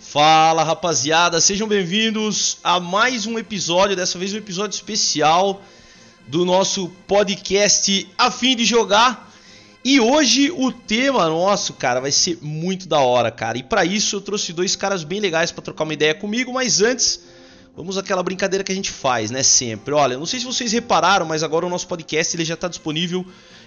Fala rapaziada, sejam bem-vindos a mais um episódio, dessa vez um episódio especial do nosso podcast A Fim de Jogar. E hoje o tema nosso, cara, vai ser muito da hora, cara. E para isso eu trouxe dois caras bem legais para trocar uma ideia comigo, mas antes, vamos àquela brincadeira que a gente faz, né, sempre. Olha, não sei se vocês repararam, mas agora o nosso podcast ele já tá disponível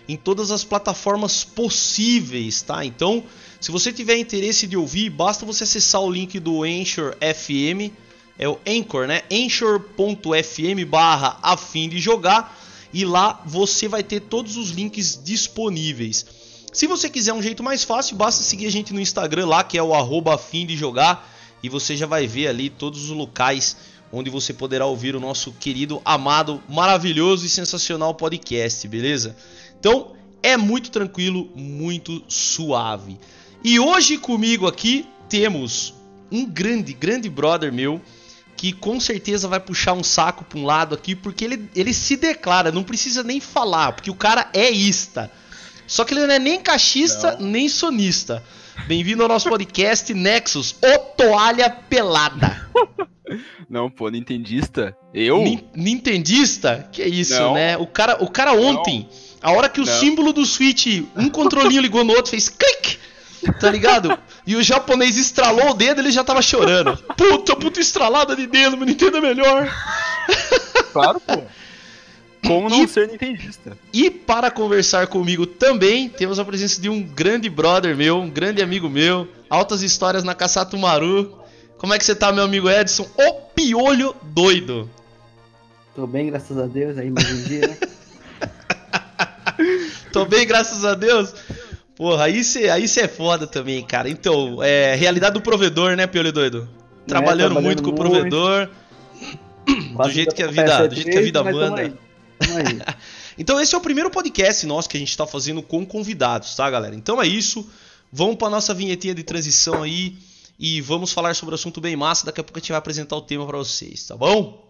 em todas as plataformas possíveis, tá? Então, se você tiver interesse de ouvir, basta você acessar o link do Anchor FM, é o Anchor, né? Anchor.fm barra a fim de jogar e lá você vai ter todos os links disponíveis. Se você quiser um jeito mais fácil, basta seguir a gente no Instagram lá, que é o arroba fim de jogar, e você já vai ver ali todos os locais onde você poderá ouvir o nosso querido, amado, maravilhoso e sensacional podcast, beleza? Então é muito tranquilo, muito suave. E hoje comigo aqui temos um grande, grande brother meu que com certeza vai puxar um saco para um lado aqui porque ele, ele se declara, não precisa nem falar, porque o cara é ista. Só que ele não é nem cachista, não. nem sonista. Bem-vindo ao nosso podcast Nexus, o Toalha Pelada. Não, pô, nintendista? Eu? nintendista? Que isso, não. né? O cara, o cara ontem, não. a hora que o símbolo do Switch, um controlinho ligou no outro, fez clique. Tá ligado? E o japonês estralou o dedo, ele já tava chorando. Puta, puta estralada de dedo, meu Nintendo é melhor. Claro, pô. Como não e, ser nintendista? E para conversar comigo também, temos a presença de um grande brother meu, um grande amigo meu, altas histórias na Caçato Maru. Como é que você tá, meu amigo Edson? O piolho doido. Tô bem, graças a Deus, aí mais um dia, né? Tô bem, graças a Deus. Porra, aí você aí é foda também, cara. Então, é realidade do provedor, né, Piolho doido? Trabalhando, é, trabalhando muito com o provedor. do jeito que a vida, do jeito que a vida manda. Então esse é o primeiro podcast nosso que a gente está fazendo com convidados, tá, galera? Então é isso. Vamos para nossa vinhetinha de transição aí e vamos falar sobre um assunto bem massa. Daqui a pouco a gente vai apresentar o tema para vocês, tá bom?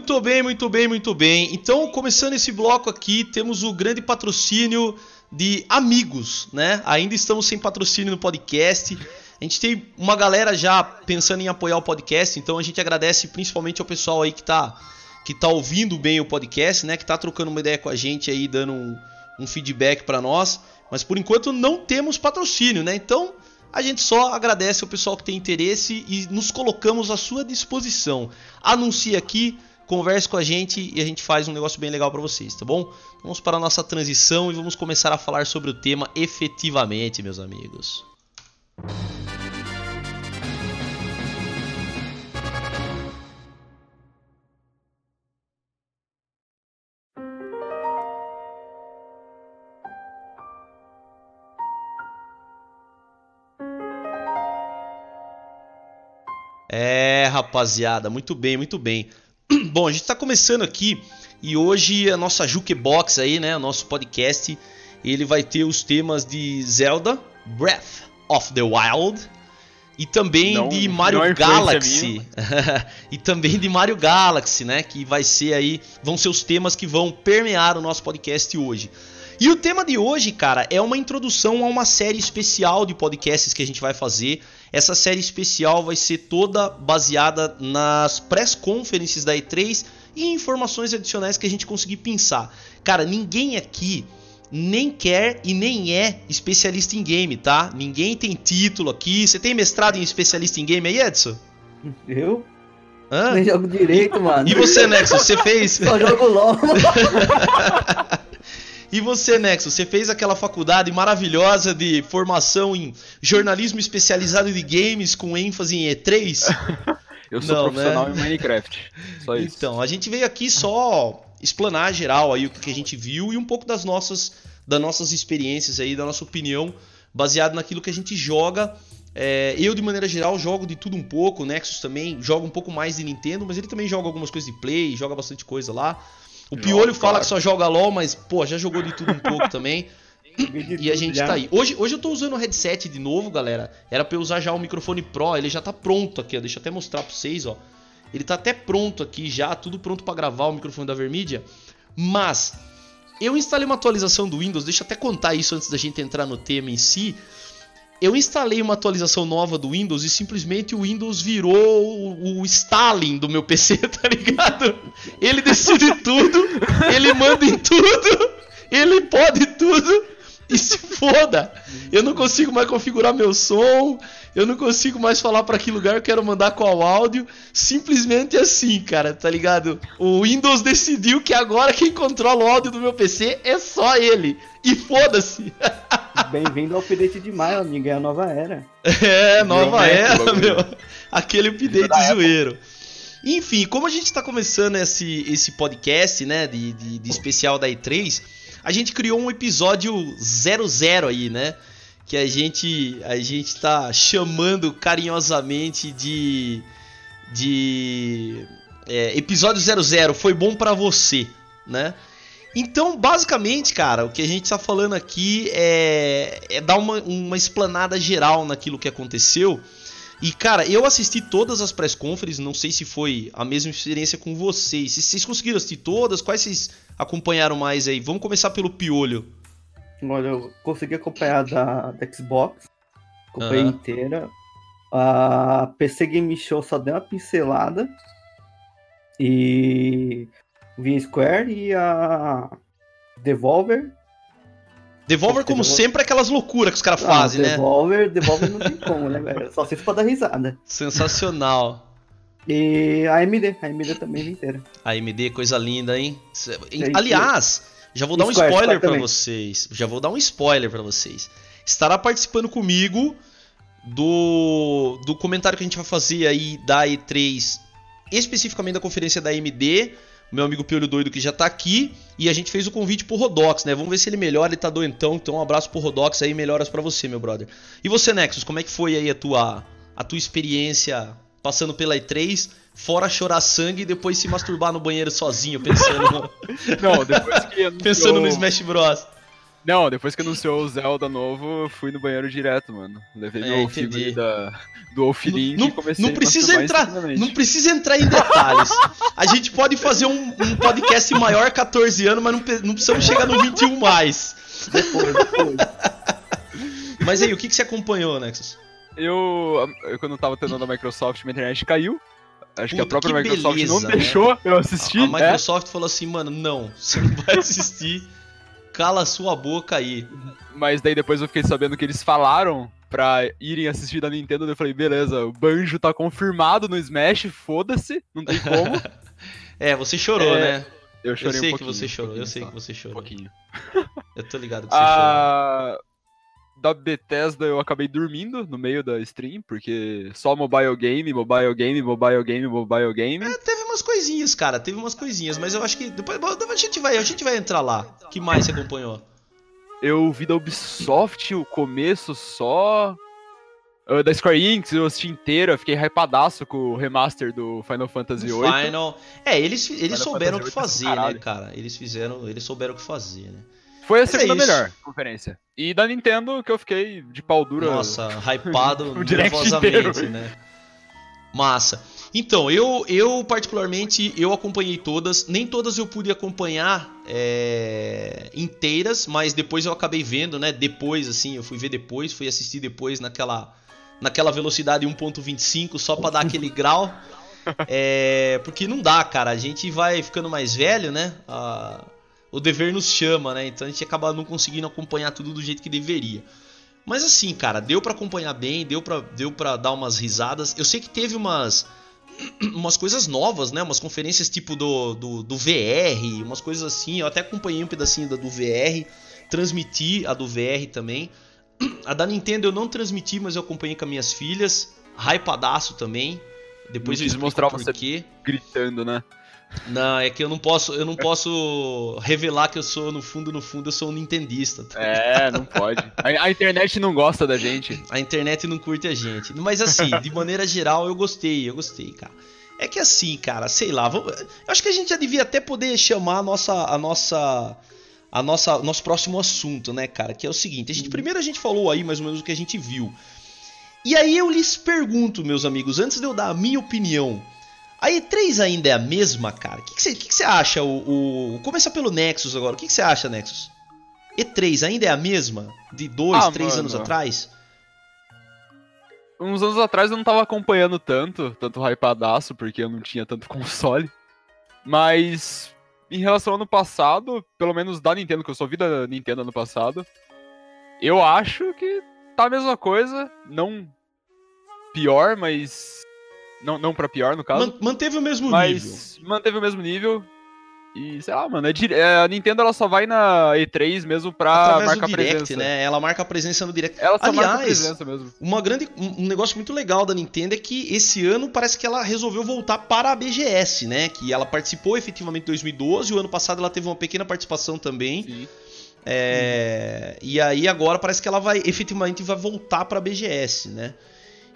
Muito bem, muito bem, muito bem. Então, começando esse bloco aqui, temos o grande patrocínio de amigos, né? Ainda estamos sem patrocínio no podcast. A gente tem uma galera já pensando em apoiar o podcast, então a gente agradece principalmente ao pessoal aí que tá, que tá ouvindo bem o podcast, né? Que tá trocando uma ideia com a gente aí, dando um, um feedback para nós. Mas por enquanto não temos patrocínio, né? Então a gente só agradece ao pessoal que tem interesse e nos colocamos à sua disposição. Anuncie aqui, converse com a gente e a gente faz um negócio bem legal para vocês, tá bom? Vamos para a nossa transição e vamos começar a falar sobre o tema efetivamente, meus amigos. É, rapaziada, muito bem, muito bem. Bom, a gente está começando aqui e hoje a nossa Jukebox aí, né, o nosso podcast, ele vai ter os temas de Zelda, Breath of the Wild e também não, de Mario é Galaxy. e também de Mario Galaxy, né, que vai ser aí, vão ser os temas que vão permear o nosso podcast hoje. E o tema de hoje, cara, é uma introdução a uma série especial de podcasts que a gente vai fazer. Essa série especial vai ser toda baseada nas press conferences da E3 e informações adicionais que a gente conseguir pensar. Cara, ninguém aqui nem quer e nem é especialista em game, tá? Ninguém tem título aqui. Você tem mestrado em especialista em game aí, Edson? Eu? Hã? Nem jogo direito, mano. E você, Nexo, você fez? Só jogo LOL. E você, Nexo, você fez aquela faculdade maravilhosa de formação em jornalismo especializado de games com ênfase em E3? Eu sou Não, profissional né? em Minecraft. Só isso. Então, a gente veio aqui só explanar geral aí o que a gente viu e um pouco das nossas, das nossas experiências aí, da nossa opinião baseado naquilo que a gente joga. É, eu, de maneira geral, jogo de tudo um pouco. O Nexus também joga um pouco mais de Nintendo, mas ele também joga algumas coisas de Play, joga bastante coisa lá. O Piolho fala claro. que só joga LOL, mas, pô, já jogou de tudo um pouco também. e a gente tá aí. Hoje, hoje eu tô usando o headset de novo, galera. Era pra eu usar já o microfone Pro, ele já tá pronto aqui, ó. Deixa eu até mostrar pra vocês, ó. Ele tá até pronto aqui já, tudo pronto para gravar o microfone da Vermídia. Mas eu instalei uma atualização do Windows, deixa eu até contar isso antes da gente entrar no tema em si. Eu instalei uma atualização nova do Windows e simplesmente o Windows virou o, Stalin do meu PC, tá ligado? Ele decide tudo, ele manda em tudo, ele pode tudo e se foda. Eu não consigo mais configurar meu som, eu não consigo mais falar para que lugar eu quero mandar qual áudio. Simplesmente assim, cara, tá ligado? O Windows decidiu que agora quem controla o áudio do meu PC é só ele. E foda-se. Bem-vindo ao update de maio, amigo. É a nova era. É, nova era, meu. Aquele update zoeiro. Enfim, como a gente está começando esse, esse podcast, né, de, de, de especial da E3, a gente criou um episódio 00 aí, né? que a gente a gente tá chamando carinhosamente de de é, episódio 00 foi bom para você, né? Então, basicamente, cara, o que a gente tá falando aqui é, é dar uma, uma explanada geral naquilo que aconteceu. E, cara, eu assisti todas as press conferences, não sei se foi a mesma experiência com vocês. Se vocês conseguiram assistir todas, quais vocês acompanharam mais aí? Vamos começar pelo Piolho. Olha, eu consegui acompanhar da, da Xbox. Acompanhei uhum. inteira. A PC Game Show só deu uma pincelada. E. Vi Square e a. Devolver. Devolver, como Devolver... sempre, é aquelas loucuras que os caras ah, fazem, né? Devolver, Devolver não tem como, né, velho? Só se for dar risada. Sensacional. E a AMD, a AMD também inteira. A AMD, coisa linda, hein? Aliás, já vou dar um spoiler para vocês. Já vou dar um spoiler para vocês. Estará participando comigo do, do comentário que a gente vai fazer aí da E3, especificamente da conferência da AMD. Meu amigo Piolho Doido que já tá aqui. E a gente fez o convite pro Rodox, né? Vamos ver se ele melhora, ele tá doentão. Então um abraço pro Rodox aí, melhoras para você, meu brother. E você, Nexus, como é que foi aí a tua, a tua experiência passando pela E3? Fora chorar sangue e depois se masturbar no banheiro sozinho, pensando no... Não, depois que anunciou... Pensando no Smash Bros. Não, depois que anunciou o Zelda novo, eu fui no banheiro direto, mano. Levei é, meu filho da, do Wolflink e comecei não precisa entrar, Não precisa entrar em detalhes. A gente pode fazer um, um podcast maior 14 anos, mas não, não precisamos chegar no 21 mais. Depois, depois. Mas aí, o que, que você acompanhou, Nexus? Eu, eu, quando eu tava tendo na Microsoft, minha internet caiu. Acho Puta, que a própria que Microsoft beleza, não né? deixou eu assistir. A, a é. Microsoft é? falou assim, mano, não, você não vai assistir. Cala sua boca aí. Mas daí depois eu fiquei sabendo que eles falaram pra irem assistir da Nintendo. Eu falei, beleza, o Banjo tá confirmado no Smash, foda-se, não tem como. é, você chorou, é, né? Eu chorei eu sei um que você chorou, eu sei que você chorou. Um pouquinho. Eu tô ligado que você ah, chorou da Bethesda eu acabei dormindo no meio da stream, porque só mobile game, mobile game, mobile game, mobile game. É, teve umas coisinhas, cara, teve umas coisinhas, mas eu acho que depois a gente vai, a gente vai entrar lá. que mais você acompanhou? Eu vi da Ubisoft o começo só. Da Square Enix, eu assisti inteiro, eu fiquei hypadaço com o remaster do Final Fantasy VIII. Final. É, eles, eles souberam o que fazer, né, cara? Eles fizeram. Eles souberam o que fazer, né? Foi a é segunda é melhor conferência. E da Nintendo que eu fiquei de pau dura. Nossa, hypado nervosamente, né? Massa. Então, eu, eu particularmente, eu acompanhei todas. Nem todas eu pude acompanhar é, inteiras, mas depois eu acabei vendo, né? Depois, assim, eu fui ver depois, fui assistir depois naquela, naquela velocidade 1.25 só para dar aquele grau. É, porque não dá, cara. A gente vai ficando mais velho, né? Ah, o dever nos chama, né? Então a gente acaba não conseguindo acompanhar tudo do jeito que deveria. Mas assim, cara, deu para acompanhar bem, deu para deu pra dar umas risadas. Eu sei que teve umas umas coisas novas, né? Umas conferências tipo do, do, do VR, umas coisas assim. Eu até acompanhei um pedacinho da do VR, transmiti a do VR também. A da Nintendo eu não transmiti, mas eu acompanhei com as minhas filhas. Hypadaço também. Depois não eu explico mostrar você gritando, né? Não, é que eu não posso, eu não posso revelar que eu sou, no fundo, no fundo, eu sou um nintendista. Tá? É, não pode. A, a, internet não gosta da gente. A internet não curte a gente. Mas assim, de maneira geral, eu gostei, eu gostei, cara. É que assim, cara, sei lá, vamos, eu acho que a gente já devia até poder chamar a nossa, a nossa, a nossa, nosso próximo assunto, né, cara? Que é o seguinte: a gente primeiro a gente falou aí mais ou menos o que a gente viu. E aí eu lhes pergunto, meus amigos, antes de eu dar a minha opinião, a E3 ainda é a mesma, cara? O que, você, acha? O, o... Começa pelo Nexus agora. O que, você acha, Nexus? E3 ainda é a mesma? De dois, ah, três mano. anos atrás? Uns anos atrás eu não tava acompanhando tanto, tanto hypadaço, porque eu não tinha tanto console. Mas em relação ao ano passado, pelo menos da Nintendo, que eu sou vida Nintendo ano passado, eu acho que tá a mesma coisa, não pior, mas não, não pra pior, no caso. manteve o mesmo mas nível. Manteve o mesmo nível. E sei lá, mano, é, é, a Nintendo ela só vai na E3 mesmo pra Através marcar do direct, presença. né? Ela marca a presença no direct. Ela só Aliás, marca a presença mesmo. Uma grande, um negócio muito legal da Nintendo é que esse ano parece que ela resolveu voltar para a BGS, né? Que ela participou efetivamente em 2012, o ano passado ela teve uma pequena participação também. Sim. É. E aí agora parece que ela vai efetivamente vai voltar para a BGS, né?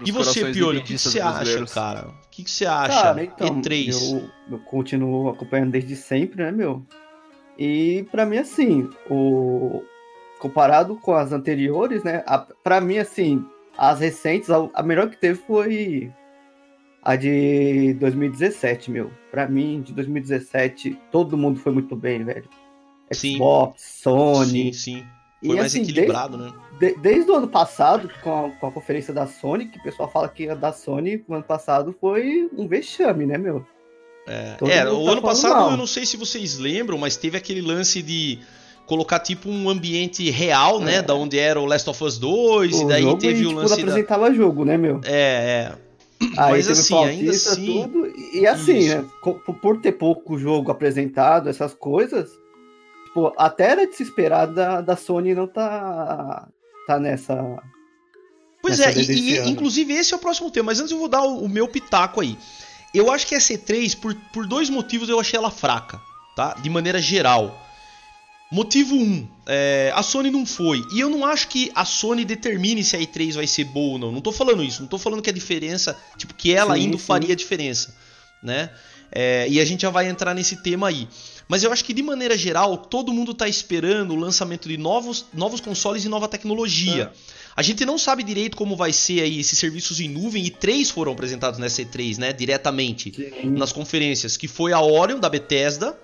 E você, Piolho, o que, você acha, cara? O que, que você acha? Cara, então, E3. Eu, eu, continuo acompanhando desde sempre, né, meu? E para mim, assim, o comparado com as anteriores, né? A, pra mim, assim, as recentes, a, a melhor que teve foi a de 2017, meu. Pra mim, de 2017, todo mundo foi muito bem, velho. Xbox, sim. Sony. Sim, sim. Foi e, mais assim, equilibrado, desde, né? De, desde o ano passado, com a, com a, conferência da Sony, que o pessoal fala que a da Sony no ano passado foi um vexame, né, meu? É, é o tá ano passado mal. eu não sei se vocês lembram, mas teve aquele lance de colocar tipo um ambiente real, né, é. né, da onde era o Last of Us 2 o e daí teve e, o tipo, lance apresentava da... jogo, né, meu? É, é. Aí mas assim, ainda assim, tudo, e assim, né, por ter pouco jogo apresentado, essas coisas, tipo, até era de se esperar da, da Sony não tá, tá nessa. Pois nessa é, e, e, inclusive esse é o próximo tema, mas antes eu vou dar o, o meu pitaco aí. Eu acho que a C3, por, por dois motivos, eu achei ela fraca, tá? De maneira geral. Motivo 1, um, é, a Sony não foi. E eu não acho que a Sony determine se a E3 vai ser boa ou não. Não tô falando isso, não tô falando que a diferença, tipo, que ela sim, indo sim. faria diferença, né? É, e a gente já vai entrar nesse tema aí. Mas eu acho que de maneira geral, todo mundo está esperando o lançamento de novos, novos consoles e nova tecnologia. É. A gente não sabe direito como vai ser aí esses serviços em nuvem e três foram apresentados nessa E3, né, diretamente Sim. nas conferências, que foi a Orion da Bethesda,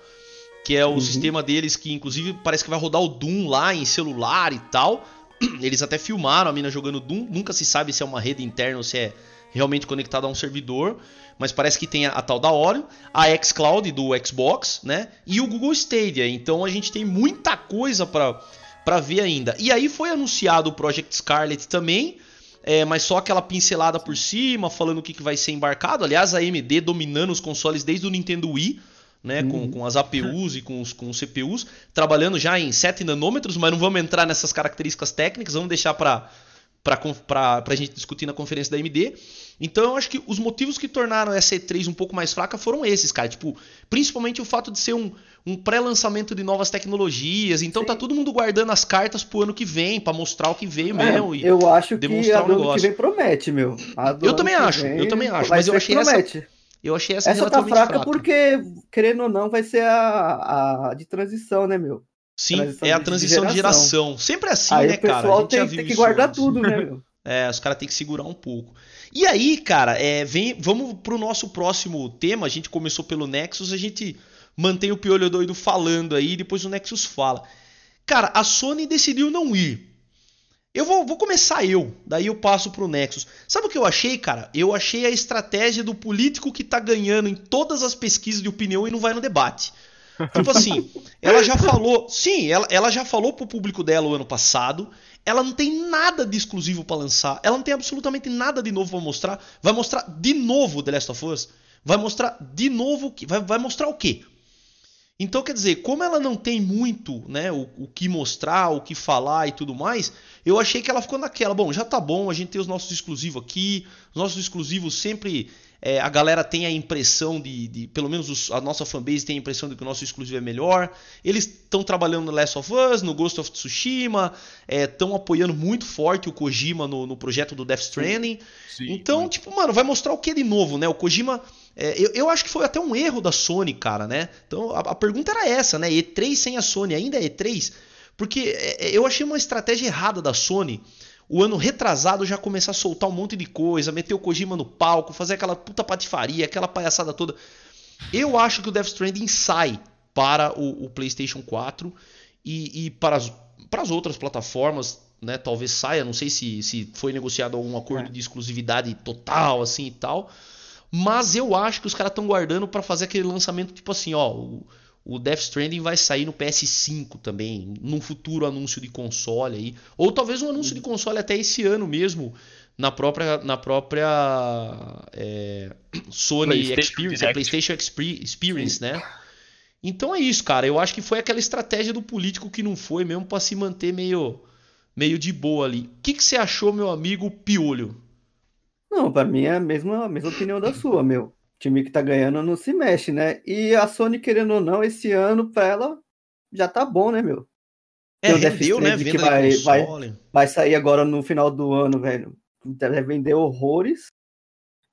que é o uhum. sistema deles que inclusive parece que vai rodar o Doom lá em celular e tal. Eles até filmaram a mina jogando Doom, nunca se sabe se é uma rede interna ou se é realmente conectado a um servidor mas parece que tem a, a tal da Oreo, a xCloud do Xbox, né? E o Google Stadia. Então a gente tem muita coisa para ver ainda. E aí foi anunciado o Project Scarlet também, é, mas só aquela pincelada por cima, falando o que, que vai ser embarcado. Aliás, a AMD dominando os consoles desde o Nintendo Wii, né, uhum. com, com, as APUs e com os, com os CPUs, trabalhando já em 7 nanômetros, mas não vamos entrar nessas características técnicas, vamos deixar para para a gente discutir na conferência da AMD. Então eu acho que os motivos que tornaram essa E3 um pouco mais fraca foram esses, cara. Tipo, principalmente o fato de ser um, um pré-lançamento de novas tecnologias. Então tá Sim. tá todo mundo guardando as cartas pro ano que vem, para mostrar o que veio é, mesmo. E eu acho que a do ano que vem promete, meu. eu também acho, eu também acho. Mas eu achei promete. essa. Eu achei essa, essa tá fraca, fraca porque, querendo ou não, vai ser a, a de transição, né, meu? Sim, é a transição de geração. de geração. Sempre é assim, aí né, cara? A gente tem, tem que guardar antes. tudo, né, meu? É, os caras têm que segurar um pouco. E aí, cara, é, vem, vamos pro nosso próximo tema. A gente começou pelo Nexus, a gente mantém o piolho doido falando aí, depois o Nexus fala. Cara, a Sony decidiu não ir. Eu vou, vou começar eu, daí eu passo pro Nexus. Sabe o que eu achei, cara? Eu achei a estratégia do político que tá ganhando em todas as pesquisas de opinião e não vai no debate. Tipo assim, ela já falou. Sim, ela, ela já falou pro público dela o ano passado. Ela não tem nada de exclusivo para lançar. Ela não tem absolutamente nada de novo para mostrar. Vai mostrar de novo The Last of Us. Vai mostrar de novo. Vai, vai mostrar o quê? Então, quer dizer, como ela não tem muito, né, o, o, que mostrar, o que falar e tudo mais, eu achei que ela ficou naquela. Bom, já tá bom, a gente tem os nossos exclusivos aqui, os nossos exclusivos sempre é, a galera tem a impressão de, de pelo menos os, a nossa fanbase tem a impressão de que o nosso exclusivo é melhor. Eles estão trabalhando no Last of Us, no Ghost of Tsushima, estão é, apoiando muito forte o Kojima no, no projeto do Death Stranding. Sim, sim, então, tipo, mano, vai mostrar o que de novo, né? O Kojima. É, eu, eu, acho que foi até um erro da Sony, cara, né? Então a, a pergunta era essa, né? E3 sem a Sony ainda é E3? Porque é, é, eu achei uma estratégia errada da Sony o ano retrasado já começar a soltar um monte de coisa, meter o Kojima no palco, fazer aquela puta patifaria, aquela palhaçada toda. Eu acho que o Death Stranding sai para o, o PlayStation 4 e, e, para, as, para as outras plataformas, né? Talvez saia, não sei se, se foi negociado algum acordo é. de exclusividade total, assim e tal. Mas eu acho que os caras estão guardando para fazer aquele lançamento tipo assim, ó. O, o Death Stranding vai sair no PS5 também, num futuro anúncio de console aí, ou talvez um anúncio de console até esse ano mesmo, na própria na própria é, Sony PlayStation Experience, a PlayStation Experience, né? Então é isso, cara. Eu acho que foi aquela estratégia do político que não foi mesmo para se manter meio meio de boa ali. O que, que você achou, meu amigo Piolho? Não, para mim é a mesma, a mesma opinião da sua, meu time que tá ganhando não se mexe, né? E a Sony, querendo ou não, esse ano pra ela já tá bom, né, meu? É, rendeu, né? Venda que vai, vai, vai sair agora no final do ano, velho. Deve vender horrores.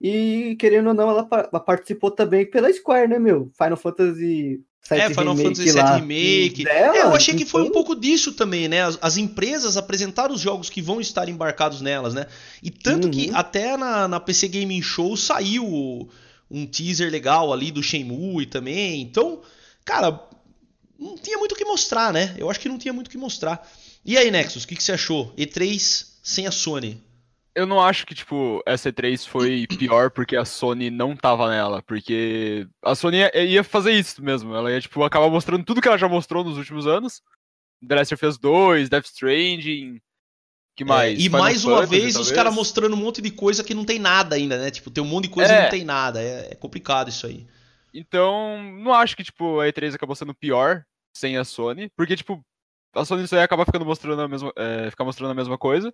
E, querendo ou não, ela, ela, participou também pela Square, né, meu? Final Fantasy VII É, Final Remake Fantasy VII Remake. Dela, é, eu achei que foi um pouco disso também, né? As, as, empresas apresentaram os jogos que vão estar embarcados nelas, né? E tanto uhum. que até na, na PC Gaming Show saiu um teaser legal ali do Shenmue também. Então, cara, não tinha muito o que mostrar, né? Eu acho que não tinha muito o que mostrar. E aí, Nexus, o que, que você achou? E3 sem a Sony? Eu não acho que, tipo, essa E3 foi pior porque a Sony não tava nela. Porque a Sony ia fazer isso mesmo. Ela ia, tipo, acabar mostrando tudo que ela já mostrou nos últimos anos. The Last of Us 2, Death Stranding, que mais? É, e Final mais uma Fantasy, vez talvez? os caras mostrando um monte de coisa que não tem nada ainda, né? Tipo, tem um monte de coisa é. e não tem nada. É, é, complicado isso aí. Então, não acho que, tipo, a E3 acabou sendo pior sem a Sony. Porque, tipo, a Sony só ia acabar ficando mostrando a mesma, é, ficar mostrando a mesma coisa.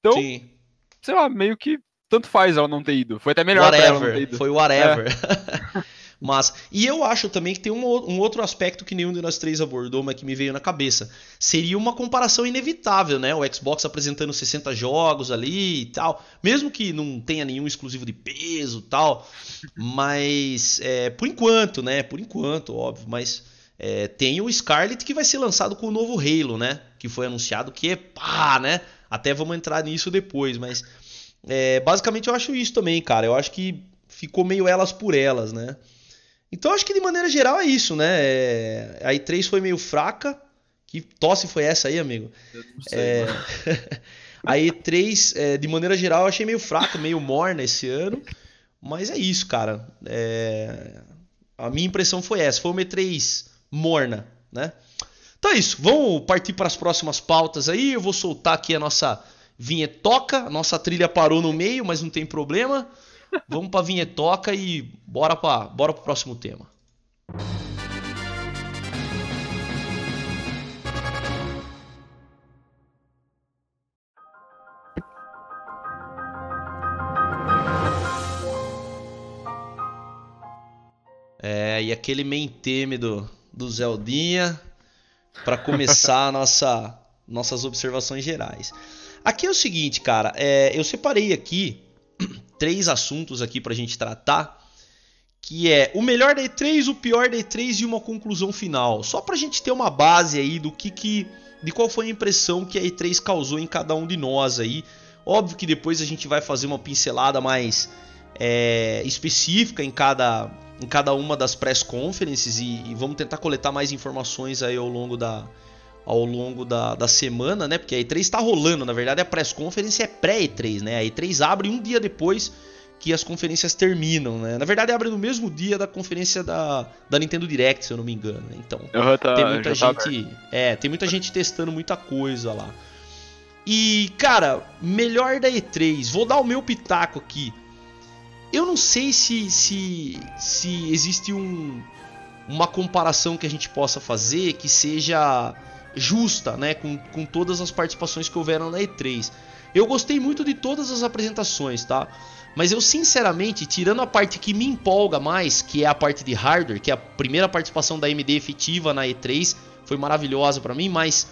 Então, Sim. Sei lá, meio que tanto faz ela não ter ido. Foi até melhor whatever. ela não ter ido. Foi whatever. É. Mas, e eu acho também que tem um, um, outro aspecto que nenhum de nós três abordou, mas que me veio na cabeça. Seria uma comparação inevitável, né? O Xbox apresentando 60 jogos ali e tal. Mesmo que não tenha nenhum exclusivo de peso tal. Mas, é, por enquanto, né? Por enquanto, óbvio. Mas é, tem o Scarlet que vai ser lançado com o novo Halo, né? Que foi anunciado que é pá, né? Até vamos entrar nisso depois, mas. É, basicamente eu acho isso também, cara. Eu acho que ficou meio elas por elas, né? Então acho que de maneira geral é isso, né? É, a i3 foi meio fraca. Que tosse foi essa aí, amigo? Eu não sei, é... a E3, é, de maneira geral, eu achei meio fraca, meio morna esse ano. Mas é isso, cara. É... A minha impressão foi essa. Foi uma E3 morna, né? Então é isso. Vamos partir para as próximas pautas aí. Eu vou soltar aqui a nossa vinhetoca. A nossa trilha parou no meio, mas não tem problema. Vamos pra vinhetoca e bora, pra, bora pro próximo tema. É, e aquele main theme do, do Zeldinha para começar nossa, nossas observações gerais. Aqui é o seguinte, cara, é, eu separei aqui três assuntos aqui para a gente tratar, que é o melhor da E3, o pior da E3 e uma conclusão final. Só para a gente ter uma base aí do que, que de qual foi a impressão que a E3 causou em cada um de nós aí. Óbvio que depois a gente vai fazer uma pincelada mais é, específica em cada, em cada uma das press conferences e, e, vamos tentar coletar mais informações aí ao longo da, ao longo da, da semana, né? Porque a E3 está rolando, na verdade a press conference é pré-E3, né? A E3 abre um dia depois que as conferências terminam, né? Na verdade abre no mesmo dia da conferência da, da Nintendo Direct, se eu não me engano. Né? Então tá, tem muita tá gente, tá é, tem muita gente testando muita coisa lá. E cara, melhor da E3, vou dar o meu pitaco aqui. Eu não sei se se se existe um uma comparação que a gente possa fazer que seja justa, né, com, com todas as participações que houveram na E3. Eu gostei muito de todas as apresentações, tá? Mas eu sinceramente, tirando a parte que me empolga mais, que é a parte de hardware, que é a primeira participação da AMD efetiva na E3, foi maravilhosa para mim, mas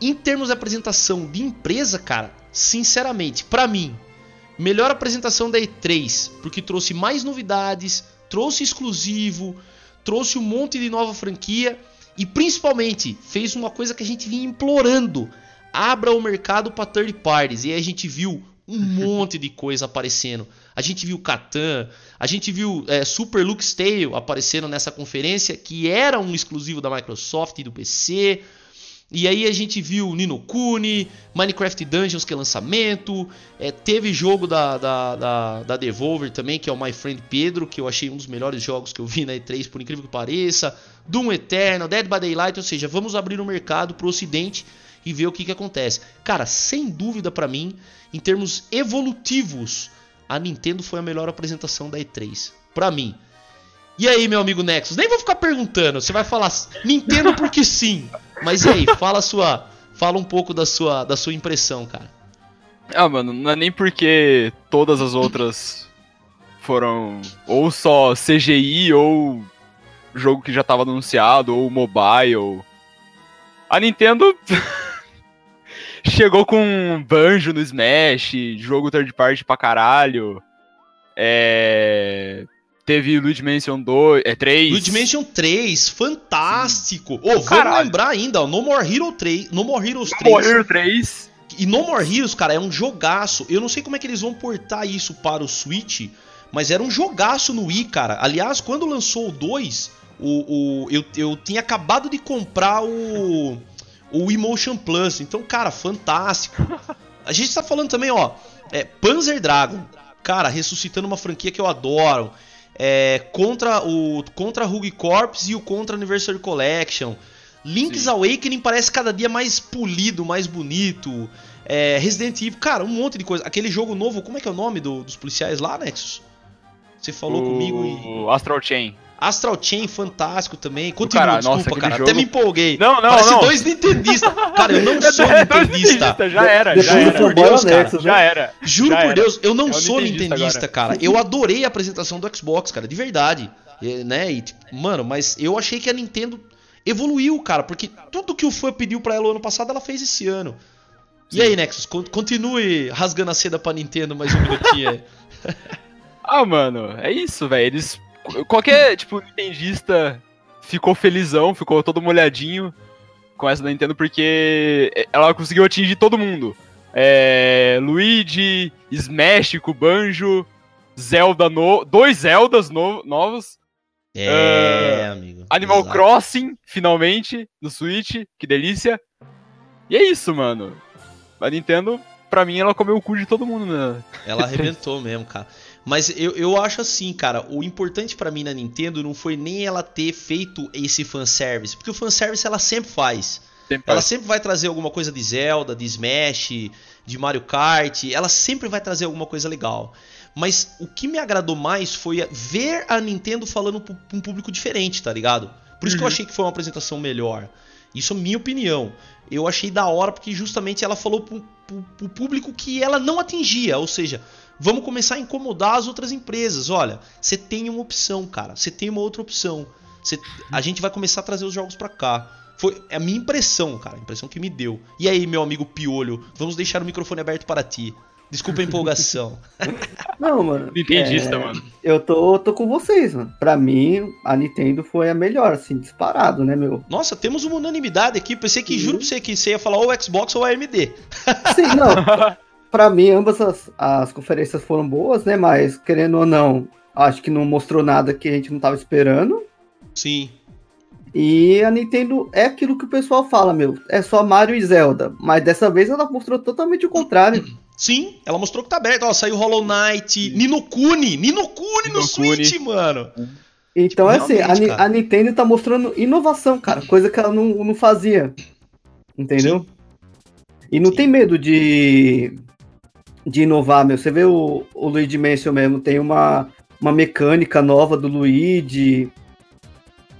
em termos de apresentação de empresa, cara, sinceramente, para mim, melhor apresentação da E3, porque trouxe mais novidades, trouxe exclusivo, trouxe um monte de nova franquia e principalmente fez uma coisa que a gente vinha implorando: abra o mercado para third parties. E aí a gente viu um monte de coisa aparecendo. A gente viu Catan, a gente viu é, Super Luke's Tale aparecendo nessa conferência, que era um exclusivo da Microsoft e do PC. E aí a gente viu Nino Kuni, Minecraft Dungeons, que é lançamento. É, teve jogo da, da, da, da, Devolver também, que é o My Friend Pedro, que eu achei um dos melhores jogos que eu vi na E3, por incrível que pareça. Doom Eternal, Dead by Daylight, ou seja, vamos abrir o mercado pro ocidente e ver o que, que acontece. Cara, sem dúvida para mim, em termos evolutivos, a Nintendo foi a melhor apresentação da E3. Pra mim. E aí, meu amigo Nexus? Nem vou ficar perguntando, você vai falar Nintendo porque sim. Mas e aí, fala sua, fala um pouco da sua, da sua impressão, cara. Ah, mano, não é nem porque todas as outras foram ou só CGI ou jogo que já estava anunciado ou mobile. A Nintendo chegou com Banjo no Smash, jogo third party pra caralho. É... Teve Luigi Mansion 2, é 3. Luigi Mansion 3, fantástico. Ô, oh, vamos lembrar ainda, ó, No More Hero 3, No More Heroes 3. No More Hero 3. E No More Heroes, cara, é um jogaço. Eu não sei como é que eles vão portar isso para o Switch, mas era um jogaço no Wii, cara. Aliás, quando lançou o 2, o, o, eu, eu tinha acabado de comprar o, o Emotion Plus. Então, cara, fantástico. A gente tá falando também, ó, é, Panzer Dragon. Cara, ressuscitando uma franquia que eu adoro é, contra o contra Rogue Corps e o contra Anniversary Collection. Link's Sim. Awakening parece cada dia mais polido, mais bonito. É, Resident Evil, cara, um monte de coisa. Aquele jogo novo, como é que é o nome do, dos policiais lá, Nexus? Você falou o... comigo e. Astral Chain. Astral Chain, fantástico também. Continua, cara, desculpa, nossa, cara. Jogo... Até me empolguei. Não, não, Parece não. dois nintendistas. Cara, eu não sou nintendista. Já era, já Juro por Deus, cara. Já era. Juro já por era. Deus, eu não é sou nintendista, cara. Eu adorei a apresentação do Xbox, cara, de verdade. E, né? E, tipo, mano, mas eu achei que a Nintendo evoluiu, cara, porque tudo que o fã pediu para ela ano passado, ela fez esse ano. Sim. E aí, Nexus, continue rasgando a seda pra Nintendo mais um minutinho aí. ah, mano, é isso, velho. Eles Qualquer, tipo, nintendista ficou felizão, ficou todo molhadinho com essa da Nintendo, porque ela conseguiu atingir todo mundo. É, Luigi, Smash com Banjo, Zelda no... dois Zeldas no... novos. É, uh, amigo. Animal exato. Crossing, finalmente, no Switch, que delícia. E é isso, mano. A Nintendo, pra mim, ela comeu o cu de todo mundo, né? Ela arrebentou mesmo, cara. Mas eu, eu acho assim, cara, o importante para mim na Nintendo não foi nem ela ter feito esse fanservice, porque o fanservice ela sempre faz. Sempre ela faz. sempre vai trazer alguma coisa de Zelda, de Smash, de Mario Kart, ela sempre vai trazer alguma coisa legal. Mas o que me agradou mais foi ver a Nintendo falando pra um público diferente, tá ligado? Por isso uhum. que eu uhum. achei que foi uma apresentação melhor. Isso é minha opinião. Eu achei da hora porque justamente ela falou pro, pro, pro público que ela não atingia, ou seja, Vamos começar a incomodar as outras empresas. Olha, você tem uma opção, cara. Você tem uma outra opção. Você, a gente vai começar a trazer os jogos para cá. Foi a minha impressão, cara. A impressão que me deu. E aí, meu amigo Piolho, vamos deixar o microfone aberto para ti. Desculpa a empolgação. Não, mano. Nintendista, é, mano. Eu tô, tô com vocês, mano. Pra mim, a Nintendo foi a melhor, assim, disparado, né, meu? Nossa, temos uma unanimidade aqui. Pensei que, Sim. juro pra você que você ia falar ou Xbox ou AMD. Sim, não. para mim, ambas as, as conferências foram boas, né? Mas, querendo ou não, acho que não mostrou nada que a gente não tava esperando. Sim. E a Nintendo é aquilo que o pessoal fala, meu. É só Mario e Zelda. Mas dessa vez ela mostrou totalmente o contrário. Sim, ela mostrou que tá aberto. Ó, saiu Hollow Knight, Nino Kuni, Nino Kuni no Switch, mano. Então, tipo, assim, a, a, Nintendo tá mostrando inovação, cara. Coisa que ela não, não fazia. Entendeu? Sim. E não Sim. tem medo de de inovar, meu. Você vê o, o Luigi Mansion mesmo, tem uma, uma mecânica nova do Luigi.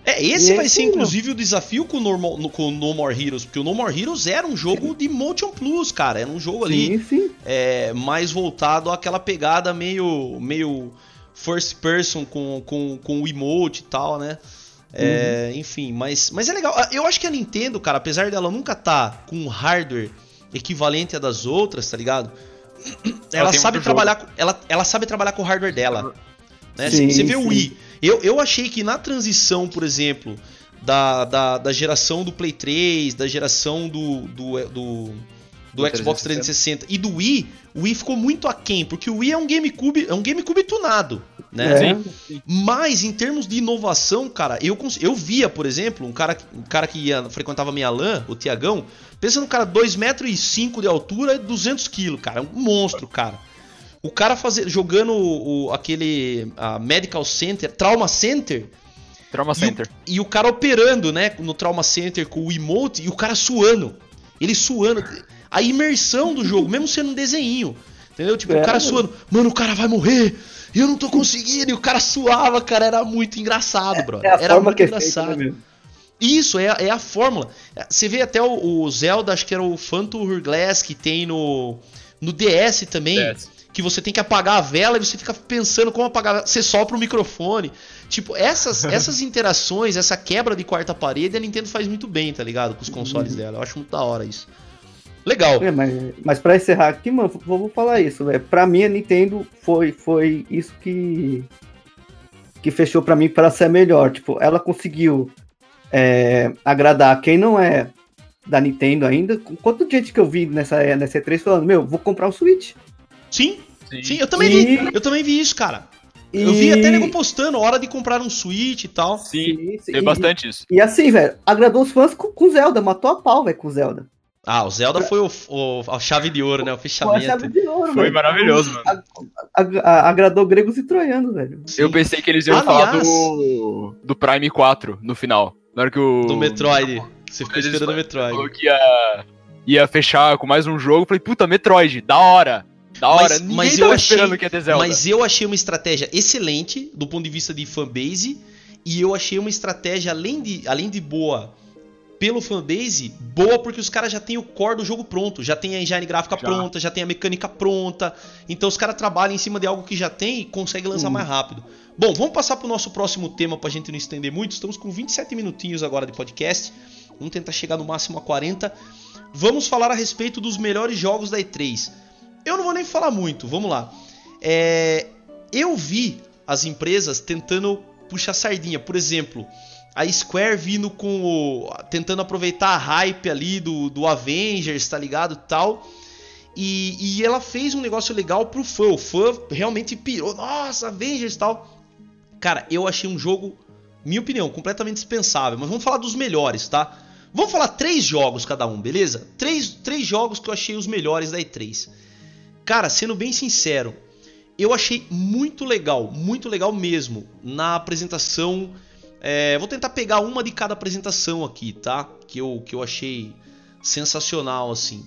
É, esse E vai esse ser inclusive o desafio com o, Normal- no, com o No More Heroes, porque o No More Heroes era um jogo de Motion Plus, cara. Era um jogo ali Sim, sim. é, mais voltado àquela pegada meio, meio first person com, com, com o emote e tal, né? É, Enfim, mas, mas é legal. Eu acho que a Nintendo, cara, apesar dela nunca tá com um hardware equivalente a das outras, tá ligado? Ela, tem sabe trabalhar, com- ela, ela sabe trabalhar com o hardware dela. Né? Sim, Você vê o sim. Wii. Eu, eu achei que na transição, por exemplo, da, da, da geração do Play 3, da geração do, do, do, do Do Xbox 360 e do Wii, o Wii ficou muito aquém, porque o Wii é um GameCube, é um GameCube tunado, né? É. Mas em termos de inovação, cara, eu, eu via, por exemplo, um cara, um cara que ia, frequentava minha LAN, o Tiagão, pensa num cara 2,5 metros de altura e 200 quilos, cara, um monstro, cara. O cara fazer, jogando o, o- aquele a Medical Center, Trauma Center, Trauma e o- Center. e o cara operando, né, no Trauma Center com o emote e o cara suando. Ele suando. A imersão do jogo, mesmo sendo um desenho. Entendeu? Tipo, É, o cara suando. Mano, o cara vai morrer. E eu não tô conseguindo. E o cara suava, cara. Era muito engraçado, brother. É a era forma muito é engraçado. né, meu? Isso, é, a- é a fórmula. Você vê até o, o Zelda, acho que era o Phantom Hourglass que tem no, no DS também. DS. Que você tem que apagar a vela e você fica pensando como apagar. Você sopra o microfone. Tipo, essas, essas interações, essa quebra de quarta parede, a Nintendo faz muito bem, tá ligado? Com os consoles dela. Eu acho muito da hora isso. Legal. É, mas, mas pra encerrar aqui, mano, vou, vou falar isso, velho. Pra mim, a Nintendo foi, foi isso que. que fechou pra mim para ser melhor. Tipo, ela conseguiu é, agradar quem não é da Nintendo ainda. Quanto de gente que eu vi nessa, nessa E3 falando, meu, vou comprar um Switch. Sim, Sim. sim, eu também E- vi. Eu também vi isso, cara. E... Eu vi até nego postando, hora de comprar um Switch e tal. Sim, Sim, sim. tem E- bastante isso. E assim, velho, agradou os fãs com, com Zelda, matou a pau, velho, com Zelda. Ah, o Zelda foi o, o- a chave de ouro, né? O Pô, a fechamento. chave de ouro, Foi velho. maravilhoso, mano. Ag- a- agradou gregos e troianos, velho. Eu pensei que eles iam falar Aliás- do, do Prime 4 no final. Na hora que o. Do Metroid. Você ficou esperando o falou Metroid. que ia, ia fechar com mais um jogo. Falei, puta, Metroid, da hora. Da hora. Mas- Ninguém mas eu tava achei- esperando que ia ter Zelda. Mas eu achei uma estratégia excelente do ponto de vista de fanbase. E eu achei uma estratégia, além de, além de boa pelo fanbase, boa porque os caras já têm o core do jogo pronto. Já tem a engine gráfica Já. pronta, já tem a mecânica pronta. Então os caras trabalham em cima de algo que já tem e conseguem lançar Hum. mais rápido. Bom, vamos passar pro nosso próximo tema pra gente não estender muito. Estamos com 27 minutinhos agora de podcast. Vamos tentar chegar no máximo a 40. Vamos falar a respeito dos melhores jogos da E3. Eu não vou nem falar muito, vamos lá. É, eu vi as empresas tentando puxar sardinha. Por exemplo, a Square vindo com o. tentando aproveitar a hype ali do, do Avengers, tá ligado? Tal. E, e ela fez um negócio legal pro fã. O fã realmente pirou. Nossa, Avengers tal. Cara, eu achei um jogo, minha opinião, completamente dispensável. Mas vamos falar dos melhores, tá? Vamos falar três jogos cada um, beleza? Três, três jogos que eu achei os melhores da E3. Cara, sendo bem sincero, eu achei muito legal, muito legal mesmo na apresentação. É, vou tentar pegar uma de cada apresentação aqui, tá? Que eu, que eu achei sensacional, assim.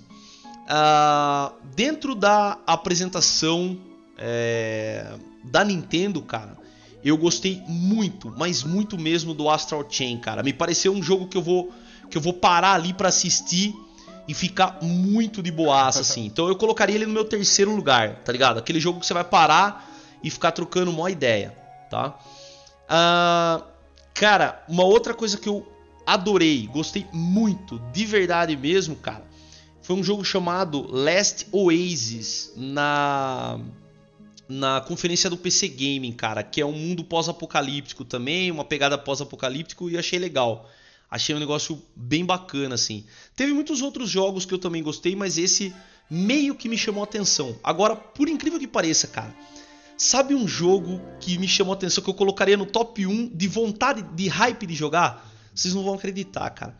Ah, dentro da apresentação é, da Nintendo, cara, eu gostei muito, mas muito mesmo do Astral Chain, cara. Me pareceu um jogo que eu vou que eu vou parar ali pra assistir e ficar muito de boaça, assim. Então eu colocaria ele no meu terceiro lugar, tá ligado? Aquele jogo que você vai parar e ficar trocando uma ideia, tá? Ah, cara, uma outra coisa que eu adorei, gostei muito, de verdade mesmo, cara, foi um jogo chamado Last Oasis na na conferência do PC Gaming, cara, que é um mundo pós-apocalíptico também, uma pegada pós-apocalíptico e achei legal. Achei um negócio bem bacana, assim. Teve muitos outros jogos que eu também gostei, mas esse meio que me chamou a atenção. Agora, por incrível que pareça, cara, sabe um jogo que me chamou a atenção, que eu colocaria no top 1 de vontade, de hype de jogar? Vocês não vão acreditar, cara.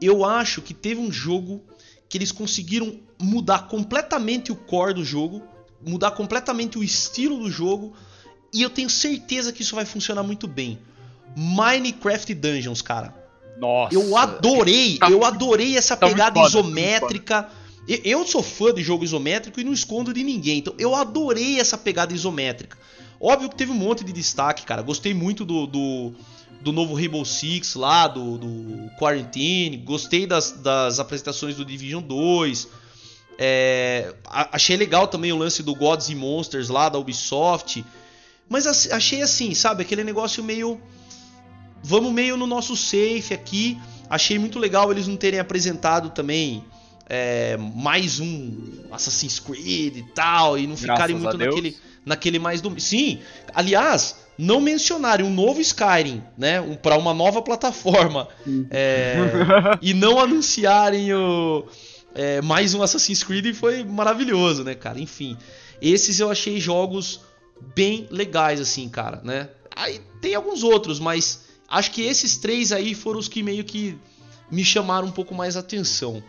Eu acho que teve um jogo que eles conseguiram mudar completamente o core do jogo, mudar completamente o estilo do jogo, e eu tenho certeza que isso vai funcionar muito bem. Minecraft Dungeons, cara. Nossa. Eu adorei, Tá- eu adorei essa tá pegada foda, isométrica. Eu sou fã de jogo isométrico e não escondo de ninguém, então eu adorei essa pegada isométrica. Óbvio que teve um monte de destaque, cara. Gostei muito do, do, do novo Rainbow Six lá, do, do Quarantine. Gostei das, das apresentações do Division 2. É, achei legal também o lance do Gods and Monsters lá da Ubisoft. Mas achei assim, sabe? Aquele negócio meio. Vamos meio no nosso safe aqui. Achei muito legal eles não terem apresentado também é, mais um Assassin's Creed e tal. E não ficarem muito naquele, naquele mais do. Sim, aliás, não mencionarem um novo Skyrim, né? Um, para uma nova plataforma. É, e não anunciarem o. É, mais um Assassin's Creed foi maravilhoso, né, cara? Enfim, esses eu achei jogos bem legais, assim, cara, né? Aí tem alguns outros, mas acho que esses três aí foram os que meio que me chamaram um pouco mais atenção.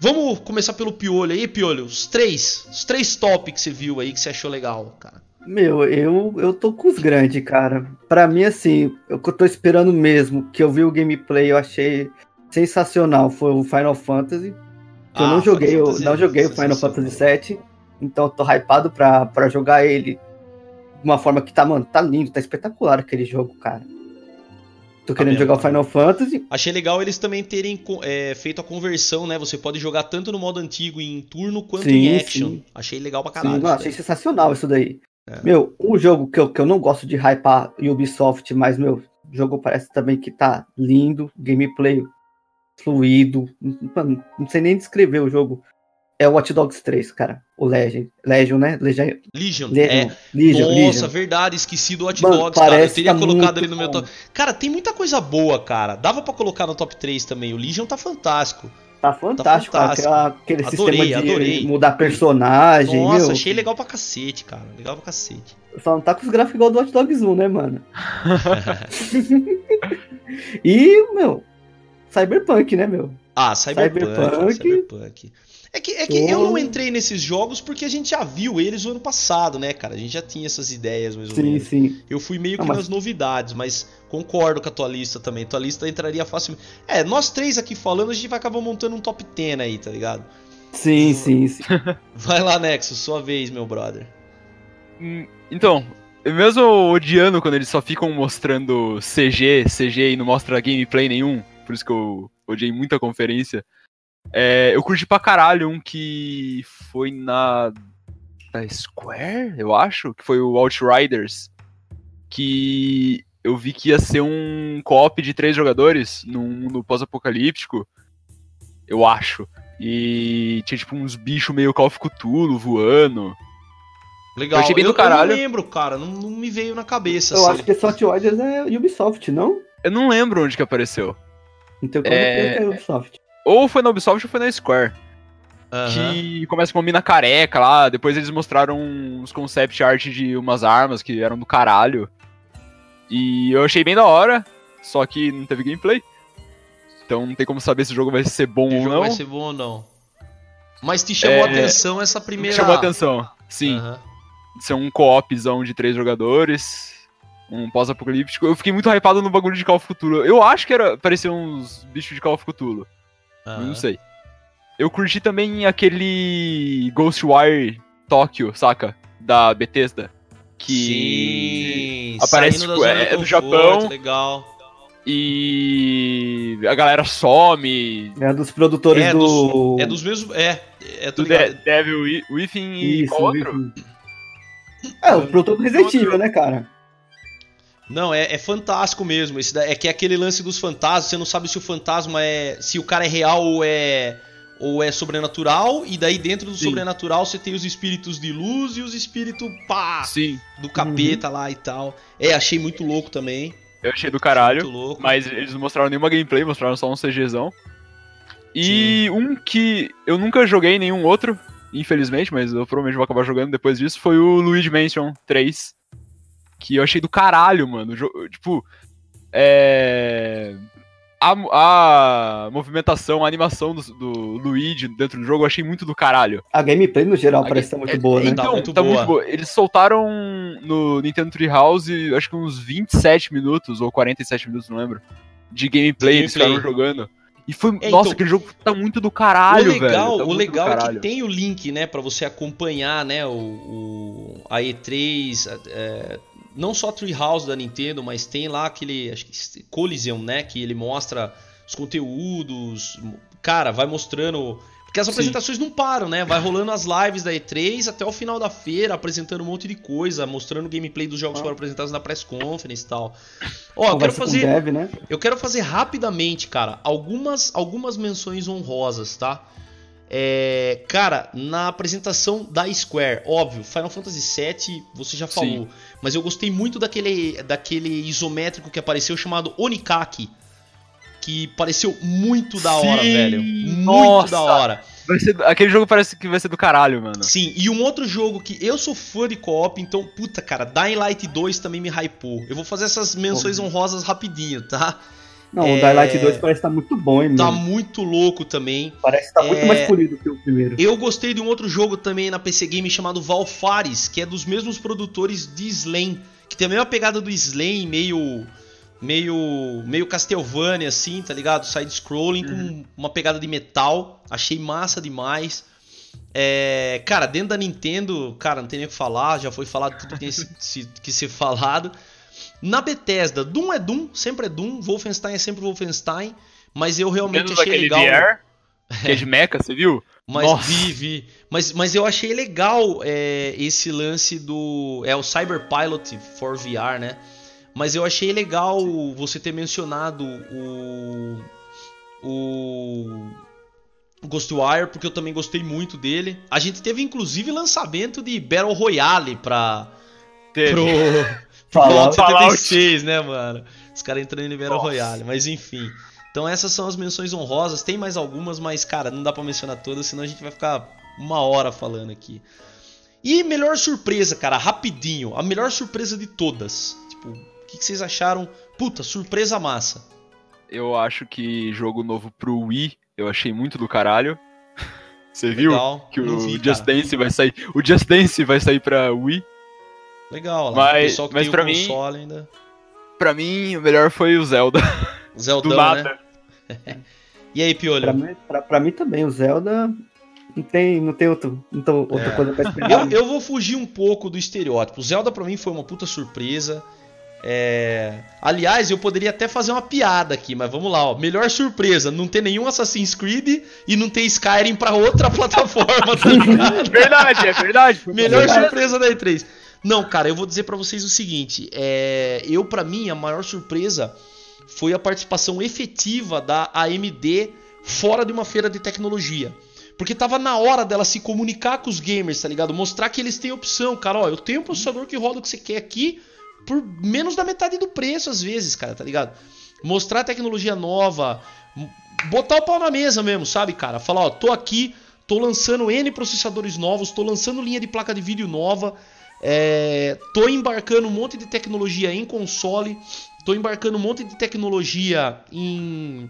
Vamos começar pelo Piolho aí, Piolho. Os três, os três top que você viu aí que você achou legal, cara. Meu, eu, eu tô com os grandes, cara. Pra mim, assim, o que eu tô esperando mesmo, que eu vi o gameplay, eu achei sensacional, foi o Final Fantasy. Ah, eu não joguei, eu não joguei o Final Fantasy VII, então eu tô hypado pra, pra jogar ele de uma forma que tá, mano, tá lindo, tá espetacular aquele jogo, cara. Tô tá querendo tá jogar o Final Fantasy. Achei legal eles também terem é, feito a conversão, né? Você pode jogar tanto no modo antigo em turno quanto sim, em action. Sim. Achei legal pra caralho. Sim, não, achei sensacional isso daí. É. Meu, um jogo que eu, que eu não gosto de hypar Ubisoft, mas, meu, o jogo parece também que tá lindo, gameplay fluido. Não, não sei nem descrever o jogo é o Watch Dogs 3, cara. O Legend. Legion, né? Legion. Legion. Legion. É. Legion Nossa, Legion. verdade. Esqueci do Watch Mano, Dogs, cara. Eu teria tá colocado ele no meu top. Cara, tem muita coisa boa, cara. Dava para colocar no top 3 também. O Legion tá fantástico. Tá fantástico, tá fantástico. Cara, aquele adorei, sistema de adorei. mudar personagem. Nossa, meu. achei legal pra cacete, cara. Legal pra cacete. Só não tá com os gráficos igual do Watch Dogs 1, né, mano? e, meu, Cyberpunk, né, meu? Ah, Cyberpunk. Cyberpunk. Cyberpunk. É que, é que eu não entrei nesses jogos porque a gente já viu eles o ano passado, né, cara? A gente já tinha essas ideias mais ou sim, menos. Sim, sim. Eu fui meio que mas... nas novidades, mas concordo com a tua lista também. Tua lista entraria facilmente. É, nós três aqui falando, a gente vai acabar montando um top 10 aí, tá ligado? Sim, sim, sim. Vai lá, Nexo, sua vez, meu brother. Hum, então, mesmo odiando quando eles só ficam mostrando CG, CG e não mostra gameplay nenhum, por isso que eu odiei muita conferência. É, eu curti pra caralho um que foi na da Square, eu acho, que foi o Outriders, que eu vi que ia ser um co-op de três jogadores num mundo pós-apocalíptico, eu acho. E tinha tipo uns bichos meio Call of Cthulhu voando. Legal, eu, achei bem eu, do caralho. eu não lembro, cara, não, não me veio na cabeça. Eu assim. acho que esse Outriders é Ubisoft, não? Eu não lembro onde que apareceu. Então como é, é Ubisoft? Ou foi na Ubisoft ou foi na Square. Uhum. Que começa com uma mina careca lá, depois eles mostraram uns concept art de umas armas que eram do caralho. E eu achei bem da hora, só que não teve gameplay. Então não tem como saber se o jogo vai ser bom ou não. vai ser bom ou não. Mas te chamou é... a atenção essa primeira. Chamou a atenção, sim. Uhum. Ser um co-opzão de três jogadores. Um pós-apocalíptico. Eu fiquei muito hypado no bagulho de Call of Cthulhu. Eu acho que era parecia uns bichos de Call of Cthulhu. Uhum. Não sei. Eu curti também aquele Ghostwire Tóquio, saca? Da Bethesda. Que Sim, aparece tipo, é, é do Japão. Legal. E a galera some. É dos produtores é do. Dos, é dos mesmos. É, é do De Devil Within e Isso, outro. É, o produtor Resident Evil, né, cara? Não, é, é fantástico mesmo. Esse é que é aquele lance dos fantasmas. Você não sabe se o fantasma é. se o cara é real ou é. ou é sobrenatural. E daí dentro do Sim. sobrenatural você tem os espíritos de luz e os espíritos pá! Sim. Do capeta uhum. lá e tal. É, achei muito louco também. Eu achei do caralho. Muito louco. Mas eles não mostraram nenhuma gameplay, mostraram só um CGzão. E Sim. um que eu nunca joguei nenhum outro, infelizmente, mas eu provavelmente vou acabar jogando depois disso, foi o Luigi Mansion 3 que eu achei do caralho, mano. Tipo, é. A, a movimentação, a animação do, do, Luigi dentro do jogo eu achei muito do caralho. A gameplay no geral a parece game... muito é, boa, né? Então, tá, muito, tá boa. muito boa. Eles soltaram no Nintendo Treehouse, acho que uns 27 minutos ou 47 minutos, não lembro, de gameplay, eles ficaram jogando. E foi. É, nossa, então, aquele jogo tá muito do caralho, o legal, velho. Tá o legal é que tem o link, né, para você acompanhar, né, o, o, a E3, é, não só Treehouse da Nintendo, mas tem lá aquele acho que Coliseum, né, que ele mostra os conteúdos, cara, vai mostrando porque as Sim. apresentações não param, né? Vai rolando as lives da E3 até o final da feira, apresentando um monte de coisa, mostrando o gameplay dos jogos que foram apresentados na press conference e tal. Ó, eu quero fazer Dev, né? eu quero fazer rapidamente, cara, algumas, algumas menções honrosas, tá? É, cara, na apresentação da Square, óbvio, Final Fantasy VII você já falou, Sim. mas eu gostei muito daquele, daquele isométrico que apareceu chamado Onikaki, que pareceu muito da hora, Sim, velho. Muito nossa. da hora. Ser- aquele jogo parece que vai ser do caralho, mano. Sim, e um outro jogo que eu sou fã de co-op, então, puta, cara, Dying Light 2 também me hypou. Eu vou fazer essas menções honrosas rapidinho, tá? Não, É. o Dying Light 2 parece estar muito bom, hein, Tá mano? muito louco também. Parece estar muito É. mais polido que o primeiro. Eu gostei de um outro jogo também na PC Game chamado Valfares, que é dos mesmos produtores de Slain, que tem a mesma pegada do Slain, meio meio meio Castlevania assim, tá ligado? Side scrolling com uma pegada de metal. Achei massa demais. É, cara, dentro da Nintendo, cara, não tem nem o que falar, já foi falado tudo que tem que ser falado. Na Bethesda, Doom é Doom, sempre é Doom, Wolfenstein é sempre Wolfenstein, mas eu realmente Menos achei legal. VR, que é de mecha, você viu? Mas Nossa. vi, vi. Mas, mas eu achei legal é, esse lance do. É o Cyberpilot for VR, né? Mas eu achei legal você ter mencionado o. O. Ghostwire, porque eu também gostei muito dele. A gente teve inclusive lançamento de Battle Royale pra. Teve. Pro. Fallout. Fallout 76, né, mano? Os caras entrando em Battle. Royale, mas enfim. Então essas são as menções honrosas. Tem mais algumas, mas cara, não dá pra mencionar todas, senão a gente vai ficar uma hora falando aqui. E melhor surpresa, cara, rapidinho. A melhor surpresa de todas. Tipo, o que, que vocês acharam? Puta, surpresa massa. Eu acho que jogo novo pro Wii, eu achei muito do caralho. Você viu? Legal. Que o vi, Just cara. Dance vai sair. O Just Dance vai sair pra Wii. Legal, lá. Mas- o pessoal que mas tem pra o mim- console ainda. Pra mim, o melhor foi o Zelda. Zeldão, Do nada. né? E aí, Piolho? Pra mim, pra, pra mim também, o Zelda não tem, não tem outro, não tem outra É. coisa pra esperar. Eu, eu vou fugir um pouco do estereótipo. O Zelda pra mim foi uma puta surpresa. É... Aliás, eu poderia até fazer uma piada aqui, mas vamos lá, ó. Melhor surpresa, não ter nenhum Assassin's Creed e não ter Skyrim pra outra plataforma, tá ligado? verdade, é verdade. Melhor Verdade. surpresa da E3. Não, cara, eu vou dizer pra vocês o seguinte, é... eu pra mim a maior surpresa foi a participação efetiva da AMD fora de uma feira de tecnologia. Porque tava na hora dela se comunicar com os gamers, tá ligado? Mostrar que eles têm opção, cara. Ó, eu tenho um processador que roda o que você quer aqui por menos da metade do preço, às vezes, cara, tá ligado? Mostrar tecnologia nova, botar o pau na mesa mesmo, sabe, cara? Falar, ó, tô aqui, tô lançando N processadores novos, tô lançando linha de placa de vídeo nova, é, tô embarcando um monte de tecnologia em console, tô embarcando um monte de tecnologia em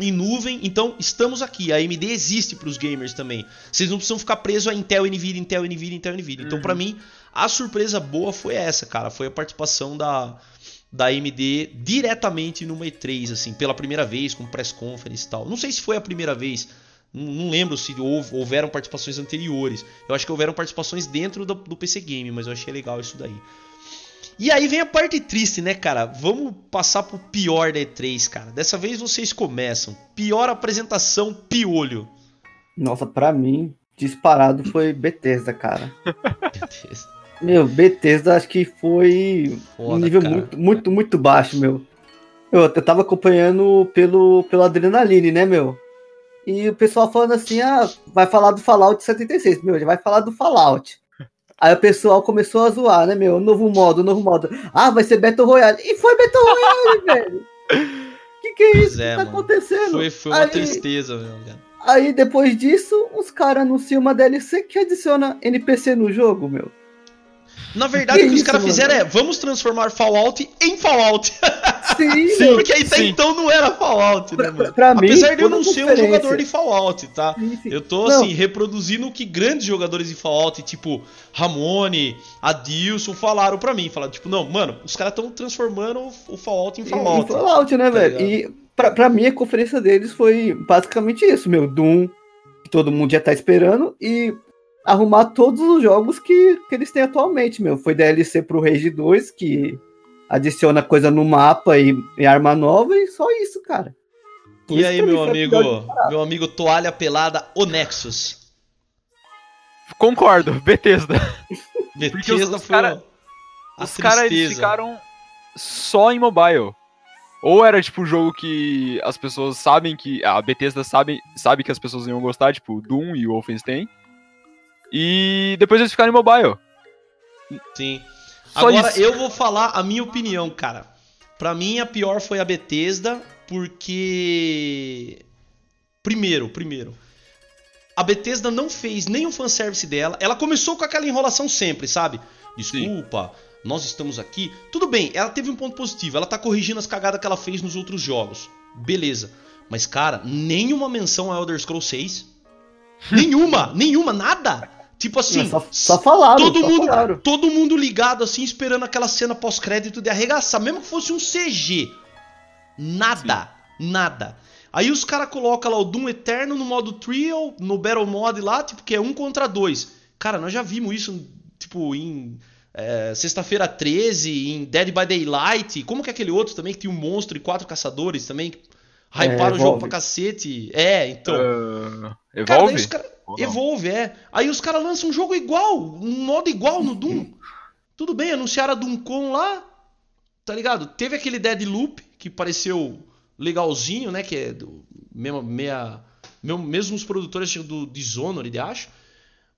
em nuvem, então estamos aqui. A AMD existe para os gamers também. Vocês não precisam ficar presos a Intel, Nvidia, Intel, Nvidia, Intel, Nvidia. Então, Uhum. para mim, a surpresa boa foi essa, cara. Foi a participação da, da AMD diretamente numa E3, assim, pela primeira vez, com press conference e tal. Não sei se foi a primeira vez. Não lembro se houve- houveram participações anteriores. Eu acho que houveram participações dentro do, do PC Game, mas eu achei legal isso daí. E aí vem a parte triste, né, cara? Vamos passar pro pior da E3, cara. Dessa vez vocês começam. Pior apresentação, piolho. Nossa, pra mim, disparado foi Bethesda, cara. Meu, Bethesda acho que foi um Foda, nível cara. muito, muito, muito baixo, meu. Eu, eu tava acompanhando pelo, pelo Adrenaline, né, meu? E o pessoal falando assim, ah, vai falar do Fallout 76. Meu, já vai falar do Fallout. Aí o pessoal começou a zoar, né, meu? Novo modo, novo modo. Ah, vai ser Battle Royale. E foi Battle Royale, velho. Que que é isso é, que tá mano. acontecendo? Foi, foi uma Aí- tristeza, meu. Aí depois disso, os caras anunciam uma DLC que adiciona NPC no jogo, meu. Na verdade, Que o que os isso, caras mano? fizeram é: vamos transformar Fallout em Fallout. Sim, Sim. Porque até sim. então não era Fallout, né, Pra, mano? pra mim, Apesar de eu não ser um jogador de Fallout, tá? Sim, sim. Eu tô, Não. assim, reproduzindo o que grandes jogadores de Fallout, tipo Ramone, Adilson, falaram pra mim. Falaram, tipo, não, mano, os caras estão transformando o- Fallout em Em- Fallout. em Fallout, né, tá velho? E pra, pra mim a conferência deles foi basicamente isso, meu. Doom, que todo mundo já tá esperando, e arrumar todos os jogos que, que eles têm atualmente, meu. Foi DLC pro Rage 2, que adiciona coisa no mapa e, e arma nova, e só isso, cara. Por e aí, meu amigo, meu amigo Toalha Pelada, o Nexus? Concordo, Bethesda. Bethesda os, foi cara, Os caras ficaram só em mobile. Ou era tipo um jogo que as pessoas sabem que. A Bethesda sabe, sabe que as pessoas iam gostar, tipo Doom e Wolfenstein. E depois eles ficaram em mobile. Sim. Só Agora isso. eu vou falar a minha opinião, cara. Pra mim a pior foi a Bethesda, porque. Primeiro, primeiro. A Bethesda não fez nenhum fanservice dela. Ela começou com aquela enrolação sempre, sabe? Desculpa, Sim nós estamos aqui. Tudo bem, ela teve um ponto positivo, ela tá corrigindo as cagadas que ela fez nos outros jogos. Beleza. Mas, cara, nenhuma menção a Elder Scrolls 6. nenhuma, nenhuma, nada. Tipo assim, só, só falaram, todo só mundo, falaram. todo mundo ligado assim, esperando aquela cena pós-crédito de arregaçar, mesmo que fosse um CG. Nada, Sim. nada. Aí os caras colocam lá o Doom Eterno no modo Trio, no Battle Mode lá, tipo, que é um contra dois. Cara, nós já vimos isso, tipo, em é, Sexta-feira 13, em Dead by Daylight. Como que é aquele outro também que tinha um monstro e quatro caçadores também? Hyparam é, o jogo pra cacete. É, então. Uh, evolve? Cara, cara, evolve, é. Aí os caras lançam um jogo igual, um modo igual no Doom. Tudo bem, anunciaram a Doomcon lá, tá ligado? Teve aquele Dead Loop que pareceu legalzinho, né? Que é do mesmo, meia, mesmo os produtores do Dishonored, acho.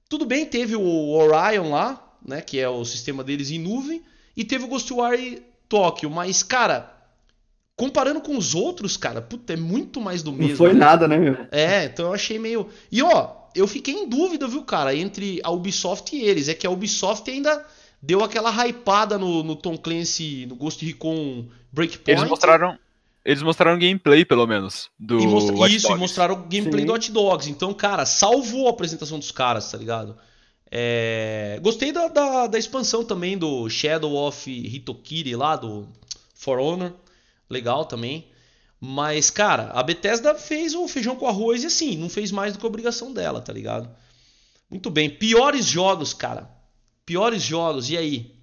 Tudo bem, teve o Orion lá, né, que é o sistema deles em nuvem, e teve o Ghostwire Tokyo, mas cara, comparando com os outros, cara, puta, é muito mais do mesmo. Não foi né? nada, né, meu? É, então eu achei meio. E ó, eu fiquei em dúvida, viu, cara, entre a Ubisoft e eles. É que a Ubisoft ainda deu aquela hypada no, no Tom Clancy, no Ghost Recon Breakpoint. Eles mostraram. Eles mostraram gameplay, pelo menos, do e mostra... Isso, e mostraram gameplay Sim. do Hot Dogs. Então, cara, salvou a apresentação dos caras, tá ligado? É... Gostei da, da, da, expansão também do Shadow of Hitokiri lá, do For Honor. Legal também. Mas, cara, a Bethesda fez o feijão com arroz e assim, não fez mais do que a obrigação dela, tá ligado? Muito bem. Piores jogos, cara. Piores jogos, e aí?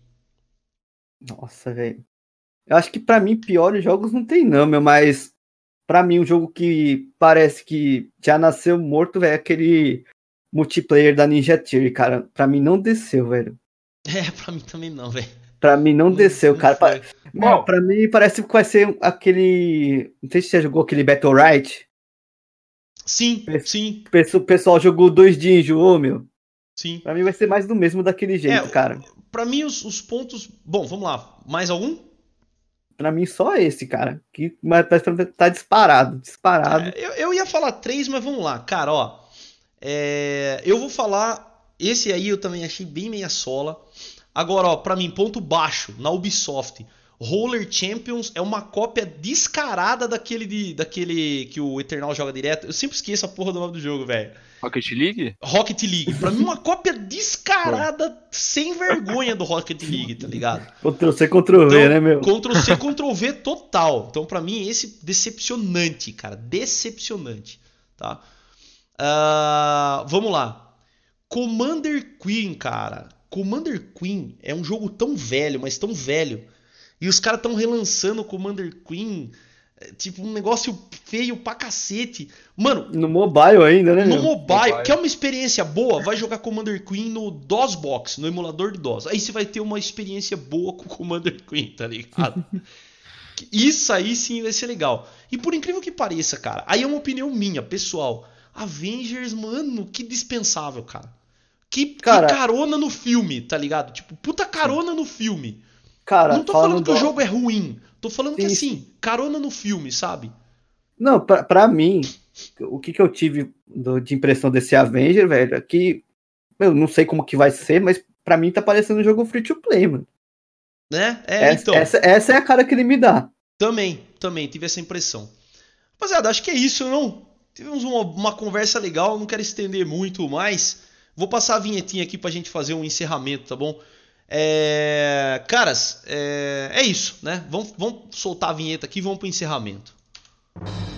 Nossa, velho. Eu acho que para mim, piores jogos não tem, não, meu, mas para mim, um jogo que parece que já nasceu morto, velho, é aquele multiplayer da Ninja Theory, cara, pra mim não desceu, velho. É, pra mim também não, velho. Pra mim não, desceu, cara. Pra, Bom, pra mim parece que vai ser aquele. Não sei se você jogou aquele Battle Right. Sim, sim. O pessoal jogou dois dias e enjoou, meu. Sim. Pra mim vai ser mais do mesmo daquele jeito, é, cara. Pra mim, os, os, pontos. Bom, vamos lá. Mais algum? Pra mim, só esse, cara. Que mas tá disparado. Disparado. É, eu, eu ia falar três, mas vamos lá. Cara, ó. É, eu vou falar. Esse aí eu também achei bem meia sola. Agora, ó, pra mim, ponto baixo na Ubisoft. Roller Champions é uma cópia descarada daquele, de, daquele que o Eternal joga direto. Eu sempre esqueço a porra do nome do jogo, velho. Rocket League? Rocket League. Pra mim, uma cópia descarada, sem vergonha do Rocket League, tá ligado? Ctrl-C, Ctrl-V, então, né, meu? Ctrl-C, Ctrl-V total. Então, pra mim, esse decepcionante, cara. Decepcionante, tá? Uh, vamos lá. Commander Queen, cara. Commander Queen é um jogo tão velho, mas tão velho. E os caras estão relançando Commander Queen. É, tipo, um negócio feio pra cacete. Mano. No mobile ainda, né? No mobile, mobile, que é uma experiência boa, vai jogar Commander Queen no DOSBox, no emulador de DOS. Aí você vai ter uma experiência boa com Commander Queen, tá ligado? Isso aí sim vai ser legal. E por incrível que pareça, cara, aí é uma opinião minha, pessoal. Avengers, mano, que dispensável, cara. Que, cara, que carona no filme, tá ligado? Tipo, puta carona no filme. Cara, não tô falando que do... o jogo é ruim. Tô falando sim. que assim, carona no filme, sabe? Não, pra, pra mim, o que, que eu tive do, de impressão desse Avenger, velho, é que eu não sei como que vai ser, mas pra mim tá parecendo um jogo free to play, mano. Né? É, essa, então. Essa, essa é a cara que ele me dá. Também, também, tive essa impressão. Rapaziada, acho que é isso, não? Tivemos uma, uma, conversa legal, não quero estender muito mais. Vou passar a vinhetinha aqui pra gente fazer um encerramento, tá bom? É, caras, é, é isso, né? Vamos, vamos soltar a vinheta aqui e vamos pro encerramento. Música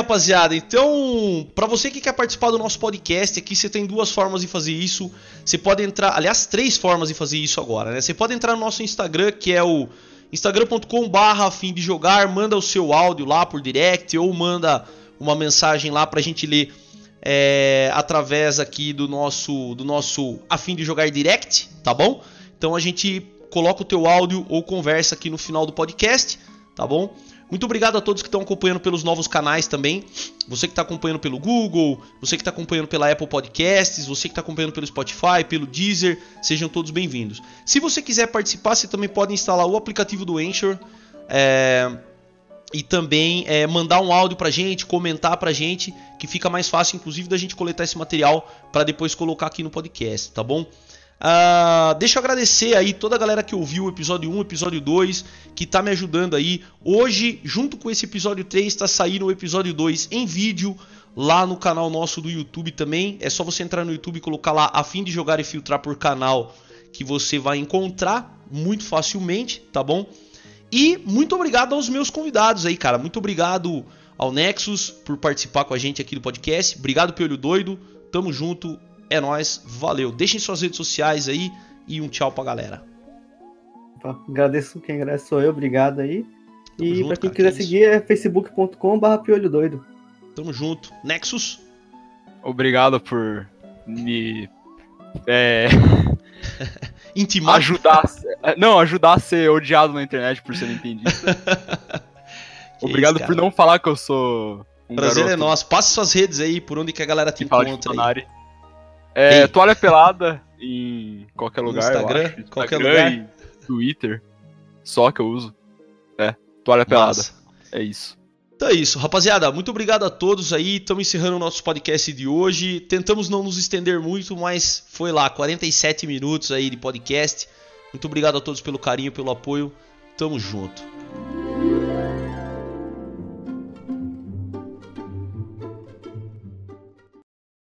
rapaziada. Então, para você que quer participar do nosso podcast aqui, você tem duas formas de fazer isso. Você pode entrar, aliás, três formas de fazer isso agora, né? Você pode entrar no nosso Instagram, que é o instagram.com/barra fim de jogar, manda o seu áudio lá por direct ou manda uma mensagem lá pra gente ler é, através aqui do nosso do nosso afim de jogar direct, tá bom? Então a gente coloca o teu áudio ou conversa aqui no final do podcast, tá bom? Muito obrigado a todos que estão acompanhando pelos novos canais também. Você que está acompanhando pelo Google, você que está acompanhando pela Apple Podcasts, você que está acompanhando pelo Spotify, pelo Deezer, sejam todos bem-vindos. Se você quiser participar, você também pode instalar o aplicativo do Anchor é, e também é, mandar um áudio pra gente, comentar pra gente, que fica mais fácil, inclusive, da gente coletar esse material para depois colocar aqui no podcast, tá bom? Uh, deixa eu agradecer aí toda a galera que ouviu o episódio 1, o episódio 2, que tá me ajudando aí. Hoje, junto com esse episódio 3, está saindo o episódio 2 em vídeo lá no canal nosso do YouTube também. É só você entrar no YouTube e colocar lá a fim de jogar e filtrar por canal que você vai encontrar muito facilmente, tá bom? E muito obrigado aos meus convidados aí, cara. Muito obrigado ao Nexus por participar com a gente aqui do podcast. Obrigado, Piolho Doido. Tamo junto. É nós, valeu. Deixem suas redes sociais aí e um tchau pra galera. Agradeço quem agradece sou eu, obrigado aí. Tamo e junto, pra quem cara, quiser que seguir é facebook.com.br piolho doido. Tamo junto. Nexus? Obrigado por me. É... Intimar. Ajudar. É, não, ajudar a ser odiado na internet por ser entendido. Obrigado isso, por não falar que eu sou. Um Prazer é garoto. é nosso. Passe suas redes aí, por onde que a galera te encontra aí. É, toalha pelada em qualquer lugar. Instagram, Instagram qualquer lugar. Twitter. Só que eu uso. É, toalha pelada. É isso. Então é isso, rapaziada. Muito obrigado a todos aí. Estamos encerrando o nosso podcast de hoje. Tentamos não nos estender muito, mas foi lá, 47 minutos aí de podcast. Muito obrigado a todos pelo carinho, pelo apoio. Tamo junto.